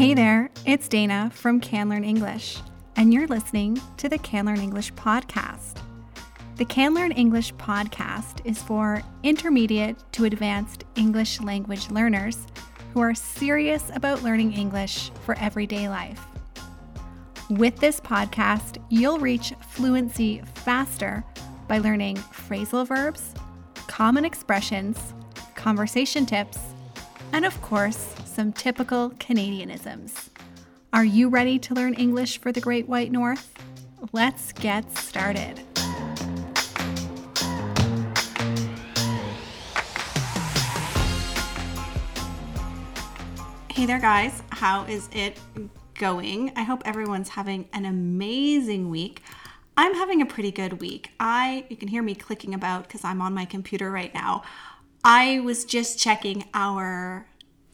Hey there, it's Dana from Can Learn English, and you're listening to the Can Learn English podcast. The Can Learn English podcast is for intermediate to advanced English language learners who are serious about learning English for everyday life. With this podcast, you'll reach fluency faster by learning phrasal verbs, common expressions, conversation tips, and of course, some typical Canadianisms. Are you ready to learn English for the Great White North? Let's get started. Hey there, guys. How is it going? I hope everyone's having an amazing week. I'm having a pretty good week. I you can hear me clicking about because I'm on my computer right now. I was just checking our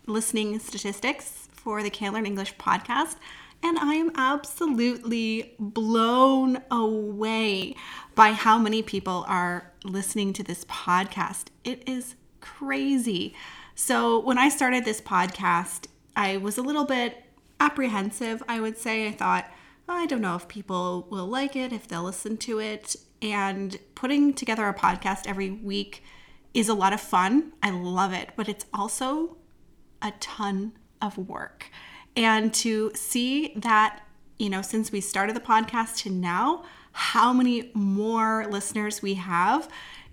listening statistics for the Can Learn English podcast, and I am absolutely blown away by how many people are listening to this podcast. It is crazy. So, when I started this podcast, I was a little bit apprehensive, I would say. I thought, oh, I don't know if people will like it, if they'll listen to it. And putting together a podcast every week is a lot of fun. I love it, but it's also a ton of work. And to see that, you know, since we started the podcast to now, how many more listeners we have,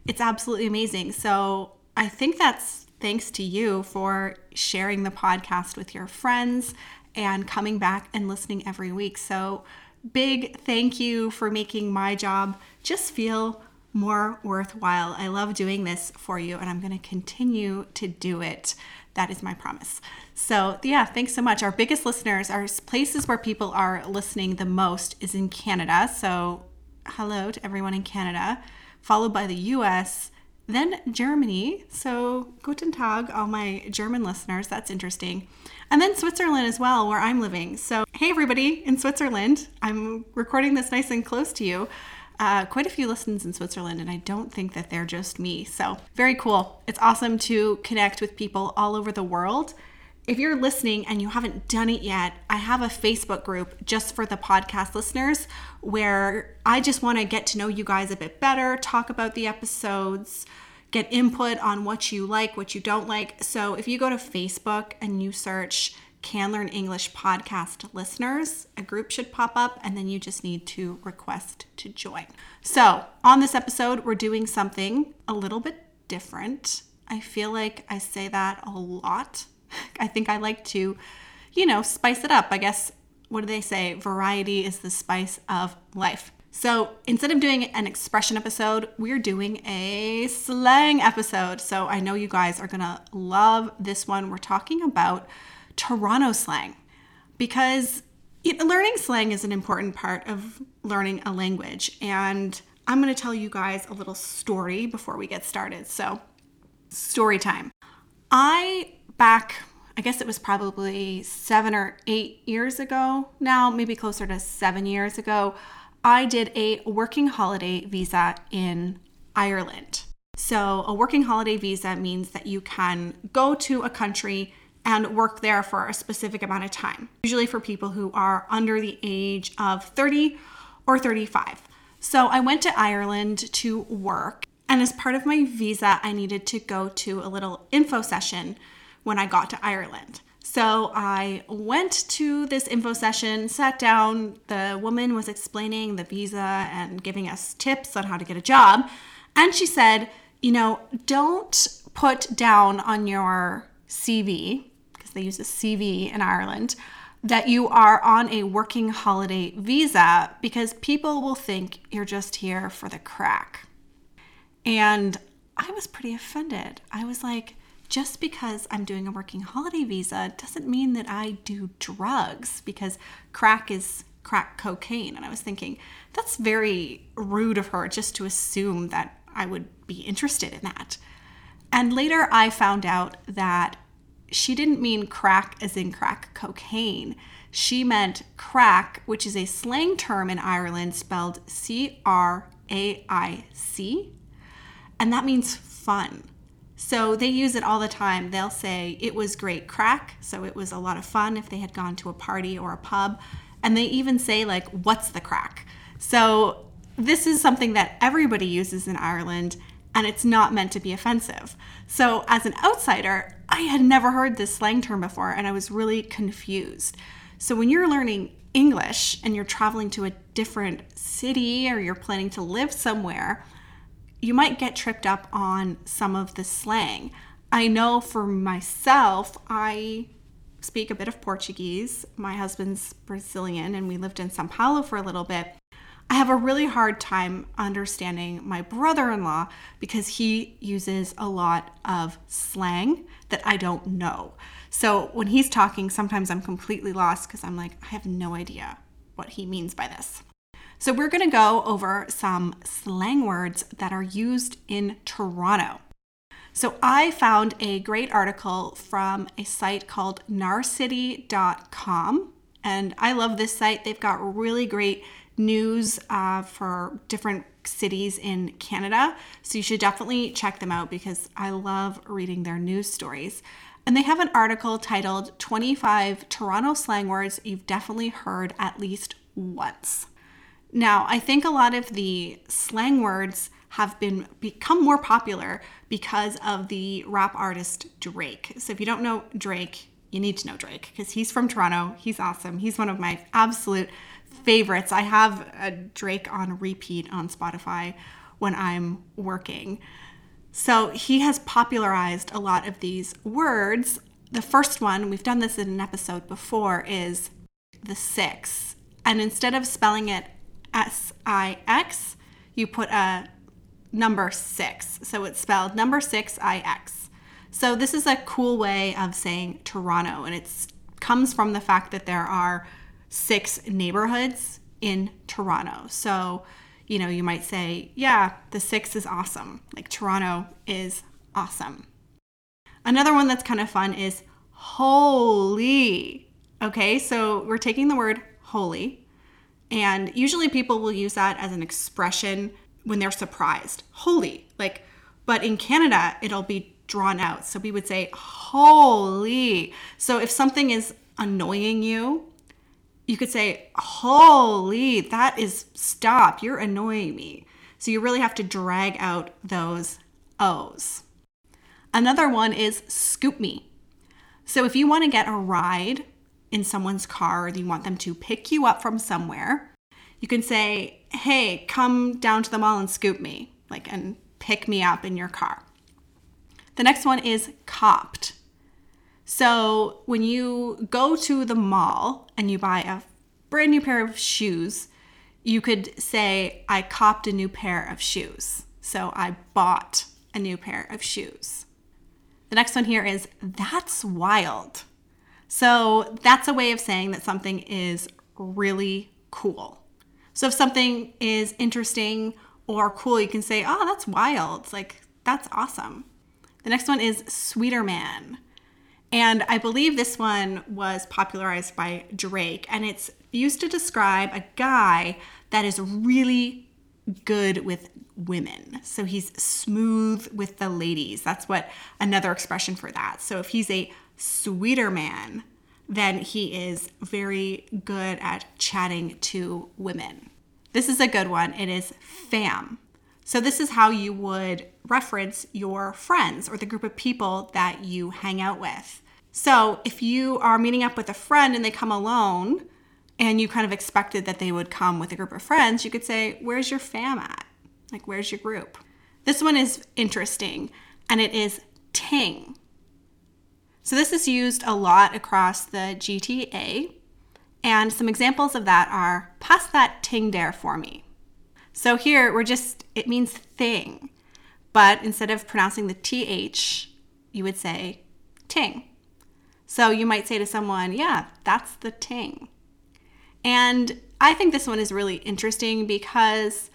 it's absolutely amazing. So I think that's thanks to you for sharing the podcast with your friends and coming back and listening every week. So, big thank you for making my job just feel more worthwhile. I love doing this for you, and I'm going to continue to do it. That is my promise. So, yeah, thanks so much. Our biggest listeners, our places where people are listening the most, is in Canada. So, hello to everyone in Canada, followed by the US, then Germany. So, guten Tag, all my German listeners. That's interesting. And then Switzerland as well, where I'm living. So, hey, everybody in Switzerland. I'm recording this nice and close to you uh, quite a few listens in Switzerland, and I don't think that they're just me. So, very cool. It's awesome to connect with people all over the world. If you're listening and you haven't done it yet, I have a Facebook group just for the podcast listeners where I just want to get to know you guys a bit better, talk about the episodes, get input on what you like, what you don't like. So, if you go to Facebook and you search can Learn English podcast listeners, a group should pop up, and then you just need to request to join. So, on this episode, we're doing something a little bit different. I feel like I say that a lot. I think I like to, you know, spice it up. I guess, what do they say? Variety is the spice of life. So instead of doing an expression episode, we're doing a slang episode. So I know you guys are gonna love this one. We're talking about Toronto slang because learning slang is an important part of learning a language. And I'm going to tell you guys a little story before we get started. So, story time. I, back, I guess it was probably seven or eight years ago now, maybe closer to seven years ago, I did a working holiday visa in Ireland. So, a working holiday visa means that you can go to a country and work there for a specific amount of time, usually for people who are under the age of 30 or 35. So I went to Ireland to work, and as part of my visa, I needed to go to a little info session when I got to Ireland. So I went to this info session, sat down. The woman was explaining the visa and giving us tips on how to get a job. And she said, you know, don't put down on your CV they use a CV in Ireland, that you are on a working holiday visa because people will think you're just here for the crack. And I was pretty offended. I was like, just because I'm doing a working holiday visa doesn't mean that I do drugs because crack is crack cocaine. And I was thinking, that's very rude of her just to assume that I would be interested in that. And later I found out that she didn't mean crack as in crack cocaine. She meant craic, which is a slang term in Ireland spelled C R A I C, and that means fun. So they use it all the time. They'll say it was great craic. So it was a lot of fun if they had gone to a party or a pub. And they even say, like, what's the craic? So this is something that everybody uses in Ireland and it's not meant to be offensive. So as an outsider, I had never heard this slang term before and I was really confused. So when you're learning English and you're traveling to a different city or you're planning to live somewhere, you might get tripped up on some of the slang. I know for myself, I speak a bit of Portuguese. My husband's Brazilian, and we lived in Sao Paulo for a little bit. I have a really hard time understanding my brother in law because he uses a lot of slang that I don't know. So when he's talking, sometimes I'm completely lost because I'm like, I have no idea what he means by this. So, we're going to go over some slang words that are used in Toronto. So, I found a great article from a site called narcity.com. And I love this site. They've got really great news uh, for different cities in Canada. So, you should definitely check them out because I love reading their news stories. And they have an article titled 25 Toronto slang words you've definitely heard at least once. Now, I think a lot of the slang words have been become more popular because of the rap artist Drake. So if you don't know Drake, you need to know Drake because he's from Toronto. He's awesome. He's one of my absolute favorites. I have a Drake on repeat on Spotify when I'm working. So he has popularized a lot of these words. The first one, we've done this in an episode before, is the six. And instead of spelling it S I X, you put a number six. So it's spelled number six I X. So this is a cool way of saying Toronto, and it comes from the fact that there are six neighborhoods in Toronto. So, you know, you might say, yeah, the six is awesome. Like Toronto is awesome. Another one that's kind of fun is holy. Okay, so we're taking the word holy and usually people will use that as an expression when they're surprised. Holy. Like, but in Canada, it'll be drawn out. So we would say, holy. So if something is annoying you, you could say, holy, that is stop. You're annoying me. So you really have to drag out those O's. Another one is scoop me. So if you want to get a ride in someone's car or you want them to pick you up from somewhere, you can say, hey, come down to the mall and scoop me, like, and pick me up in your car. The next one is copped. So when you go to the mall and you buy a brand new pair of shoes, you could say, I copped a new pair of shoes. So I bought a new pair of shoes. The next one here is, that's wild. So that's a way of saying that something is really cool. So if something is interesting or cool, you can say, oh, that's wild. Like, that's awesome. The next one is Sweeterman. And I believe this one was popularized by Drake, and it's used to describe a guy that is really good with women. So he's smooth with the ladies. That's what another expression for that. So if he's a sweeterman, then he is very good at chatting to women. This is a good one. It is fam. So, this is how you would reference your friends or the group of people that you hang out with. So, if you are meeting up with a friend and they come alone and you kind of expected that they would come with a group of friends, you could say, Where's your fam at? Like, where's your group? This one is interesting and it is ting. So this is used a lot across the GTA. And some examples of that are pass that ting there for me. So here we're just, it means thing. But instead of pronouncing the TH, you would say ting. So you might say to someone, yeah, that's the ting. And I think this one is really interesting because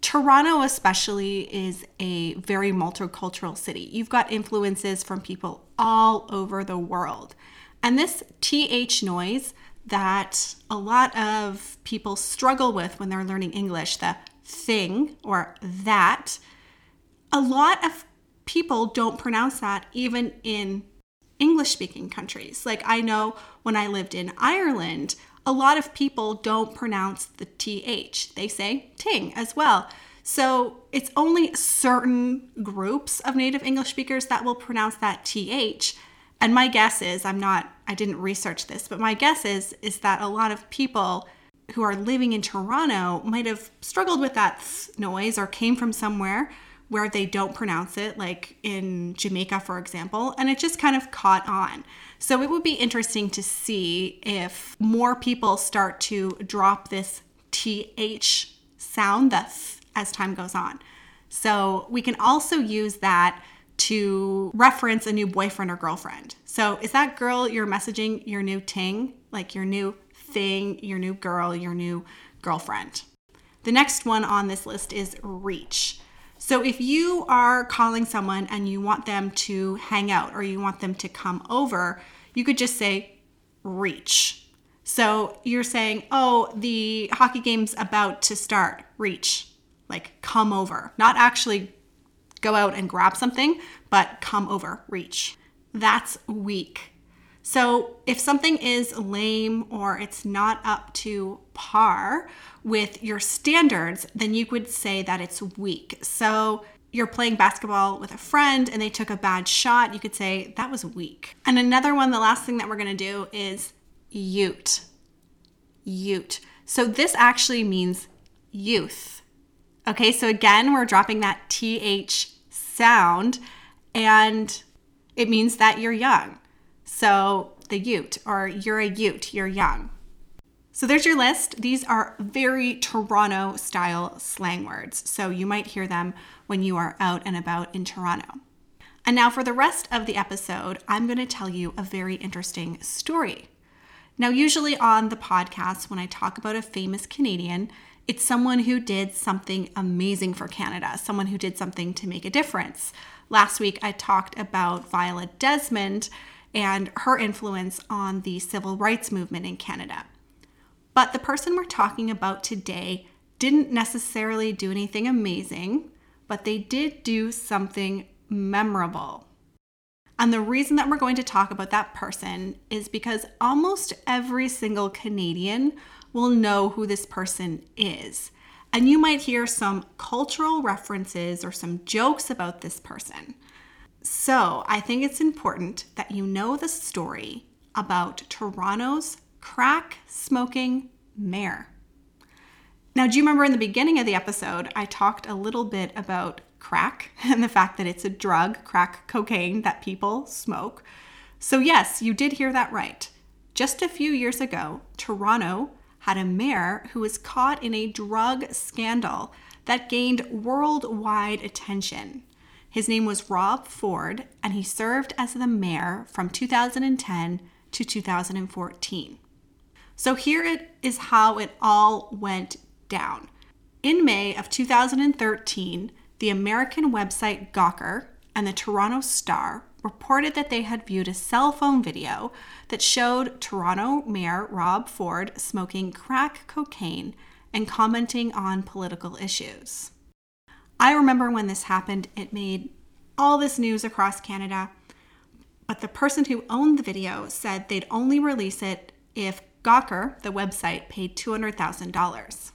Toronto, especially, is a very multicultural city. You've got influences from people all over the world. And this TH noise that a lot of people struggle with when they're learning English, the thing or that, a lot of people don't pronounce that even in English speaking countries. Like I know when I lived in Ireland, a lot of people don't pronounce the TH. They say ting as well. So it's only certain groups of native English speakers that will pronounce that TH. And my guess is, I'm not, I didn't research this, but my guess is, is that a lot of people who are living in Toronto might have struggled with that noise or came from somewhere where they don't pronounce it, like in Jamaica, for example, and it just kind of caught on. So it would be interesting to see if more people start to drop this TH sound, the th, as time goes on. So we can also use that to reference a new boyfriend or girlfriend. So is that girl you're messaging your new ting, like your new thing, your new girl, your new girlfriend? The next one on this list is reach. So if you are calling someone and you want them to hang out or you want them to come over, you could just say reach. So you're saying, oh, the hockey game's about to start, reach, like come over, not actually go out and grab something, but come over, reach. That's weak. So if something is lame or it's not up to par with your standards, then you would say that it's weak. So you're playing basketball with a friend and they took a bad shot, you could say that was weak. And another one, the last thing that we're gonna do is ute. Ute. So this actually means youth. Okay, so again, we're dropping that TH sound and it means that you're young. So the ute, or you're a ute, you're young. So there's your list. These are very Toronto style slang words. So you might hear them when you are out and about in Toronto. And now for the rest of the episode, I'm going to tell you a very interesting story. Now, usually on the podcast, when I talk about a famous Canadian, it's someone who did something amazing for Canada, someone who did something to make a difference. Last week, I talked about Viola Desmond and her influence on the civil rights movement in Canada. But the person we're talking about today didn't necessarily do anything amazing, but they did do something memorable. And the reason that we're going to talk about that person is because almost every single Canadian will know who this person is. And you might hear some cultural references or some jokes about this person. So I think it's important that you know the story about Toronto's crack smoking mayor. Now, do you remember in the beginning of the episode, I talked a little bit about crack and the fact that it's a drug, crack cocaine, that people smoke? So, yes, you did hear that right. Just a few years ago, Toronto had a mayor who was caught in a drug scandal that gained worldwide attention. His name was Rob Ford, and he served as the mayor from 2010 to 2014. So here it is how it all went down. In May of 2013, the American website Gawker and the Toronto Star reported that they had viewed a cell phone video that showed Toronto Mayor Rob Ford smoking crack cocaine and commenting on political issues. I remember when this happened, it made all this news across Canada, but the person who owned the video said they'd only release it if Gawker, the website, paid $200,000.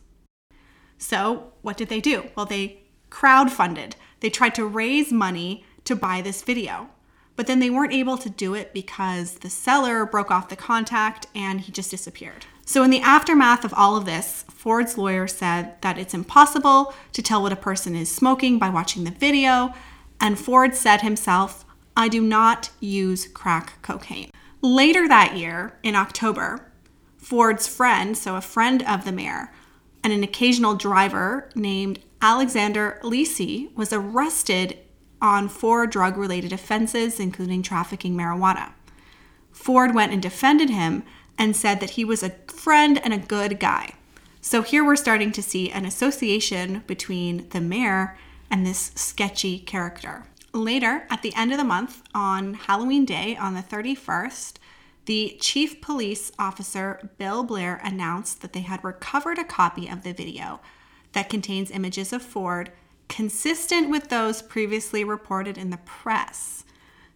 So, what did they do? Well, they crowdfunded. They tried to raise money to buy this video, but then they weren't able to do it because the seller broke off the contact and he just disappeared. So, in the aftermath of all of this, Ford's lawyer said that it's impossible to tell what a person is smoking by watching the video, and Ford said himself, I do not use crack cocaine. Later that year, in October, Ford's friend, so a friend of the mayor, and an occasional driver named Alexander Lisi was arrested on four drug related offenses, including trafficking marijuana. Ford went and defended him and said that he was a friend and a good guy. So here we're starting to see an association between the mayor and this sketchy character. Later, at the end of the month, on Halloween Day, on the 31st, the chief police officer, Bill Blair, announced that they had recovered a copy of the video that contains images of Ford consistent with those previously reported in the press.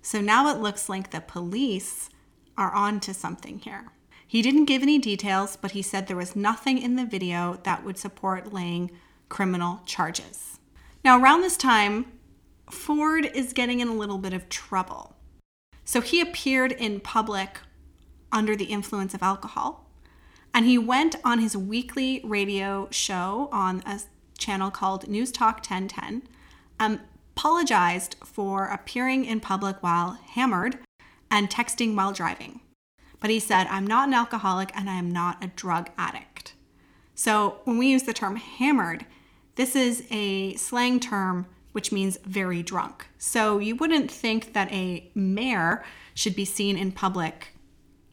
So now it looks like the police are onto something here. He didn't give any details, but he said there was nothing in the video that would support laying criminal charges. Now, around this time, Ford is getting in a little bit of trouble. So he appeared in public under the influence of alcohol. And he went on his weekly radio show on a channel called News Talk 1010, um, apologized for appearing in public while hammered and texting while driving. But he said, I'm not an alcoholic and I am not a drug addict. So when we use the term hammered, this is a slang term which means very drunk. So you wouldn't think that a mayor should be seen in public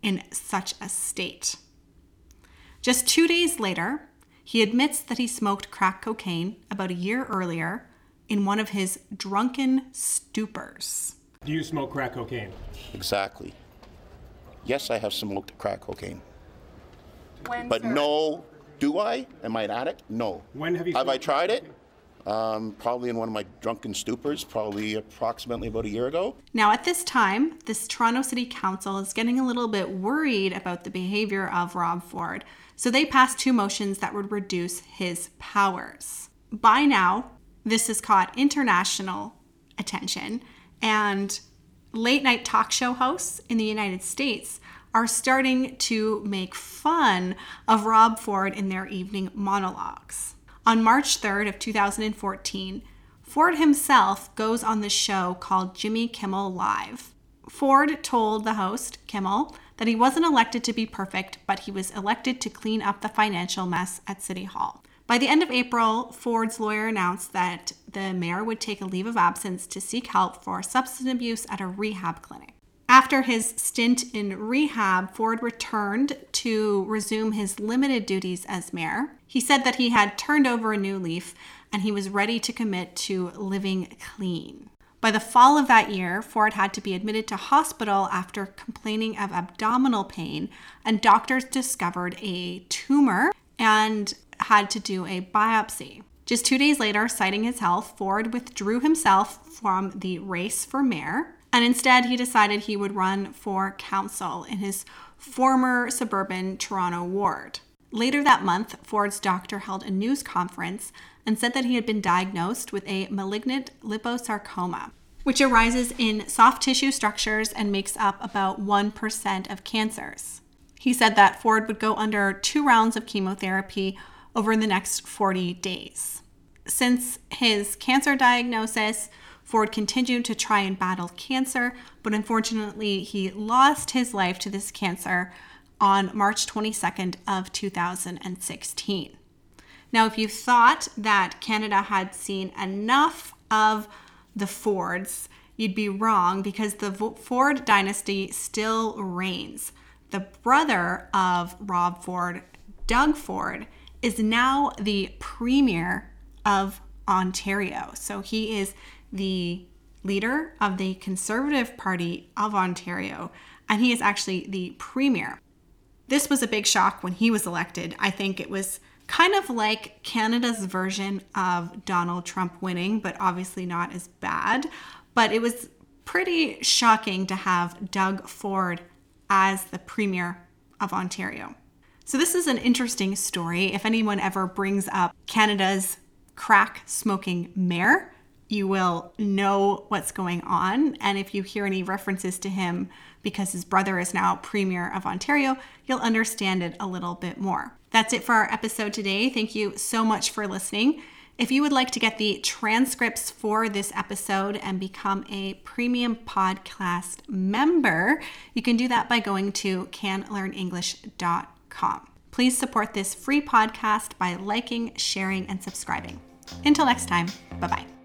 in such a state. Just two days later, he admits that he smoked crack cocaine about a year earlier in one of his drunken stupors. Do you smoke crack cocaine? Exactly. Yes, I have smoked crack cocaine. When, But sir? no, do I? Am I an addict? No. When have you Have I tried it? Um, probably in one of my drunken stupors, probably approximately about a year ago. Now, at this time, this Toronto City Council is getting a little bit worried about the behavior of Rob Ford, so they passed two motions that would reduce his powers. By now, this has caught international attention, and late night talk show hosts in the United States are starting to make fun of Rob Ford in their evening monologues. On March 3rd of 2014, Ford himself goes on the show called Jimmy Kimmel Live. Ford told the host, Kimmel, that he wasn't elected to be perfect, but he was elected to clean up the financial mess at City Hall. By the end of April, Ford's lawyer announced that the mayor would take a leave of absence to seek help for substance abuse at a rehab clinic. After his stint in rehab, Ford returned to resume his limited duties as mayor. He said that he had turned over a new leaf and he was ready to commit to living clean. By the fall of that year, Ford had to be admitted to hospital after complaining of abdominal pain, and doctors discovered a tumor and had to do a biopsy. Just two days later, citing his health, Ford withdrew himself from the race for mayor and instead he decided he would run for council in his former suburban Toronto ward. Later that month, Ford's doctor held a news conference and said that he had been diagnosed with a malignant liposarcoma, which arises in soft tissue structures and makes up about 1% of cancers. He said that Ford would go under two rounds of chemotherapy over the next 40 days. Since his cancer diagnosis, Ford continued to try and battle cancer, but unfortunately, he lost his life to this cancer on March 22nd of 2016. Now, if you thought that Canada had seen enough of the Fords, you'd be wrong because the Ford dynasty still reigns. The brother of Rob Ford, Doug Ford, is now the premier of Ontario. So he is the leader of the Conservative Party of Ontario, and he is actually the premier. This was a big shock when he was elected. I think it was kind of like Canada's version of Donald Trump winning, but obviously not as bad. But it was pretty shocking to have Doug Ford as the Premier of Ontario. So, this is an interesting story. If anyone ever brings up Canada's crack smoking mayor, you will know what's going on. And if you hear any references to him because his brother is now Premier of Ontario, you'll understand it a little bit more. That's it for our episode today. Thank you so much for listening. If you would like to get the transcripts for this episode and become a premium podcast member, you can do that by going to canlearnenglish.com. Please support this free podcast by liking, sharing, and subscribing. Until next time, bye bye.